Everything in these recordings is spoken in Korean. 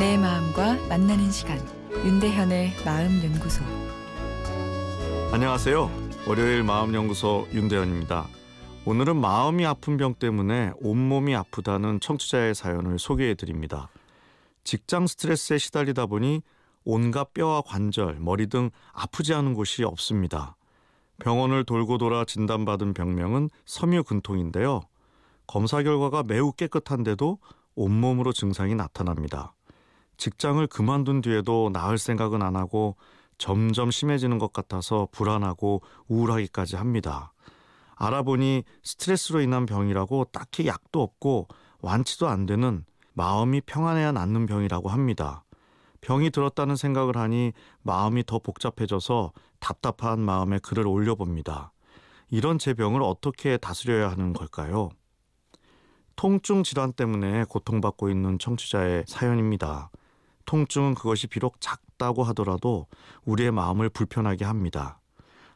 내 마음과 만나는 시간 윤대현의 마음 연구소 안녕하세요. 월요일 마음 연구소 윤대현입니다. 오늘은 마음이 아픈 병 때문에 온몸이 아프다는 청취자의 사연을 소개해 드립니다. 직장 스트레스에 시달리다 보니 온갖 뼈와 관절, 머리 등 아프지 않은 곳이 없습니다. 병원을 돌고 돌아 진단받은 병명은 섬유근통인데요. 검사 결과가 매우 깨끗한데도 온몸으로 증상이 나타납니다. 직장을 그만둔 뒤에도 나을 생각은 안 하고 점점 심해지는 것 같아서 불안하고 우울하기까지 합니다. 알아보니 스트레스로 인한 병이라고 딱히 약도 없고 완치도 안 되는 마음이 평안해야 낫는 병이라고 합니다. 병이 들었다는 생각을 하니 마음이 더 복잡해져서 답답한 마음에 글을 올려봅니다. 이런 제 병을 어떻게 다스려야 하는 걸까요? 통증 질환 때문에 고통받고 있는 청취자의 사연입니다. 통증은 그것이 비록 작다고 하더라도 우리의 마음을 불편하게 합니다.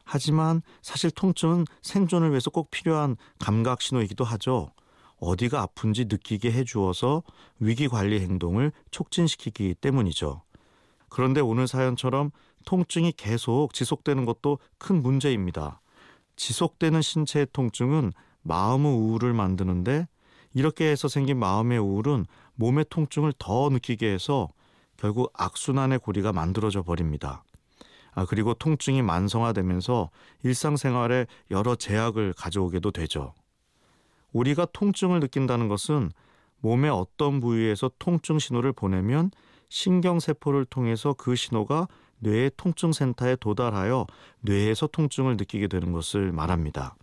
하지만 사실 통증은 생존을 위해서 꼭 필요한 감각 신호이기도 하죠. 어디가 아픈지 느끼게 해주어서 위기 관리 행동을 촉진시키기 때문이죠. 그런데 오늘 사연처럼 통증이 계속 지속되는 것도 큰 문제입니다. 지속되는 신체의 통증은 마음의 우울을 만드는데 이렇게 해서 생긴 마음의 우울은 몸의 통증을 더 느끼게 해서 결국 악순환의 고리가 만들어져 버립니다. 아, 그리고 통증이 만성화되면서 일상생활에 여러 제약을 가져오게도 되죠. 우리가 통증을 느낀다는 것은 몸의 어떤 부위에서 통증 신호를 보내면 신경세포를 통해서 그 신호가 뇌의 통증센터에 도달하여 뇌에서 통증을 느끼게 되는 것을 말합니다.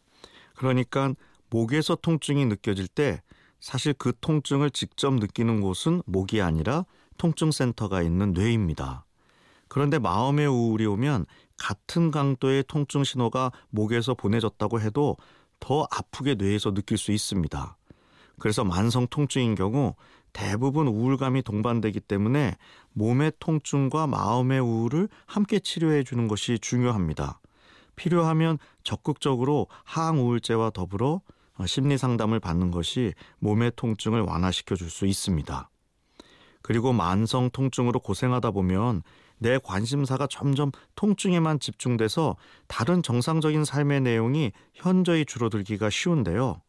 그러니까 목에서 통증이 느껴질 때 사실 그 통증을 직접 느끼는 곳은 목이 아니라 통증센터가 있는 뇌입니다. 그런데 마음의 우울이 오면 같은 강도의 통증 신호가 목에서 보내졌다고 해도 더 아프게 뇌에서 느낄 수 있습니다. 그래서 만성 통증인 경우 대부분 우울감이 동반되기 때문에 몸의 통증과 마음의 우울을 함께 치료해 주는 것이 중요합니다. 필요하면 적극적으로 항우울제와 더불어 심리 상담을 받는 것이 몸의 통증을 완화시켜 줄 수 있습니다. 그리고 만성 통증으로 고생하다 보면 내 관심사가 점점 통증에만 집중돼서 다른 정상적인 삶의 내용이 현저히 줄어들기가 쉬운데요.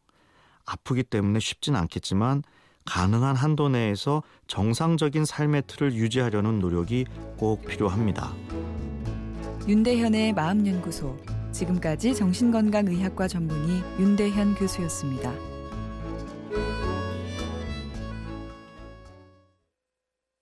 아프기 때문에 쉽진 않겠지만 가능한 한도 내에서 정상적인 삶의 틀을 유지하려는 노력이 꼭 필요합니다. 윤대현의 마음연구소 지금까지 정신건강의학과 전문의 윤대현 교수였습니다.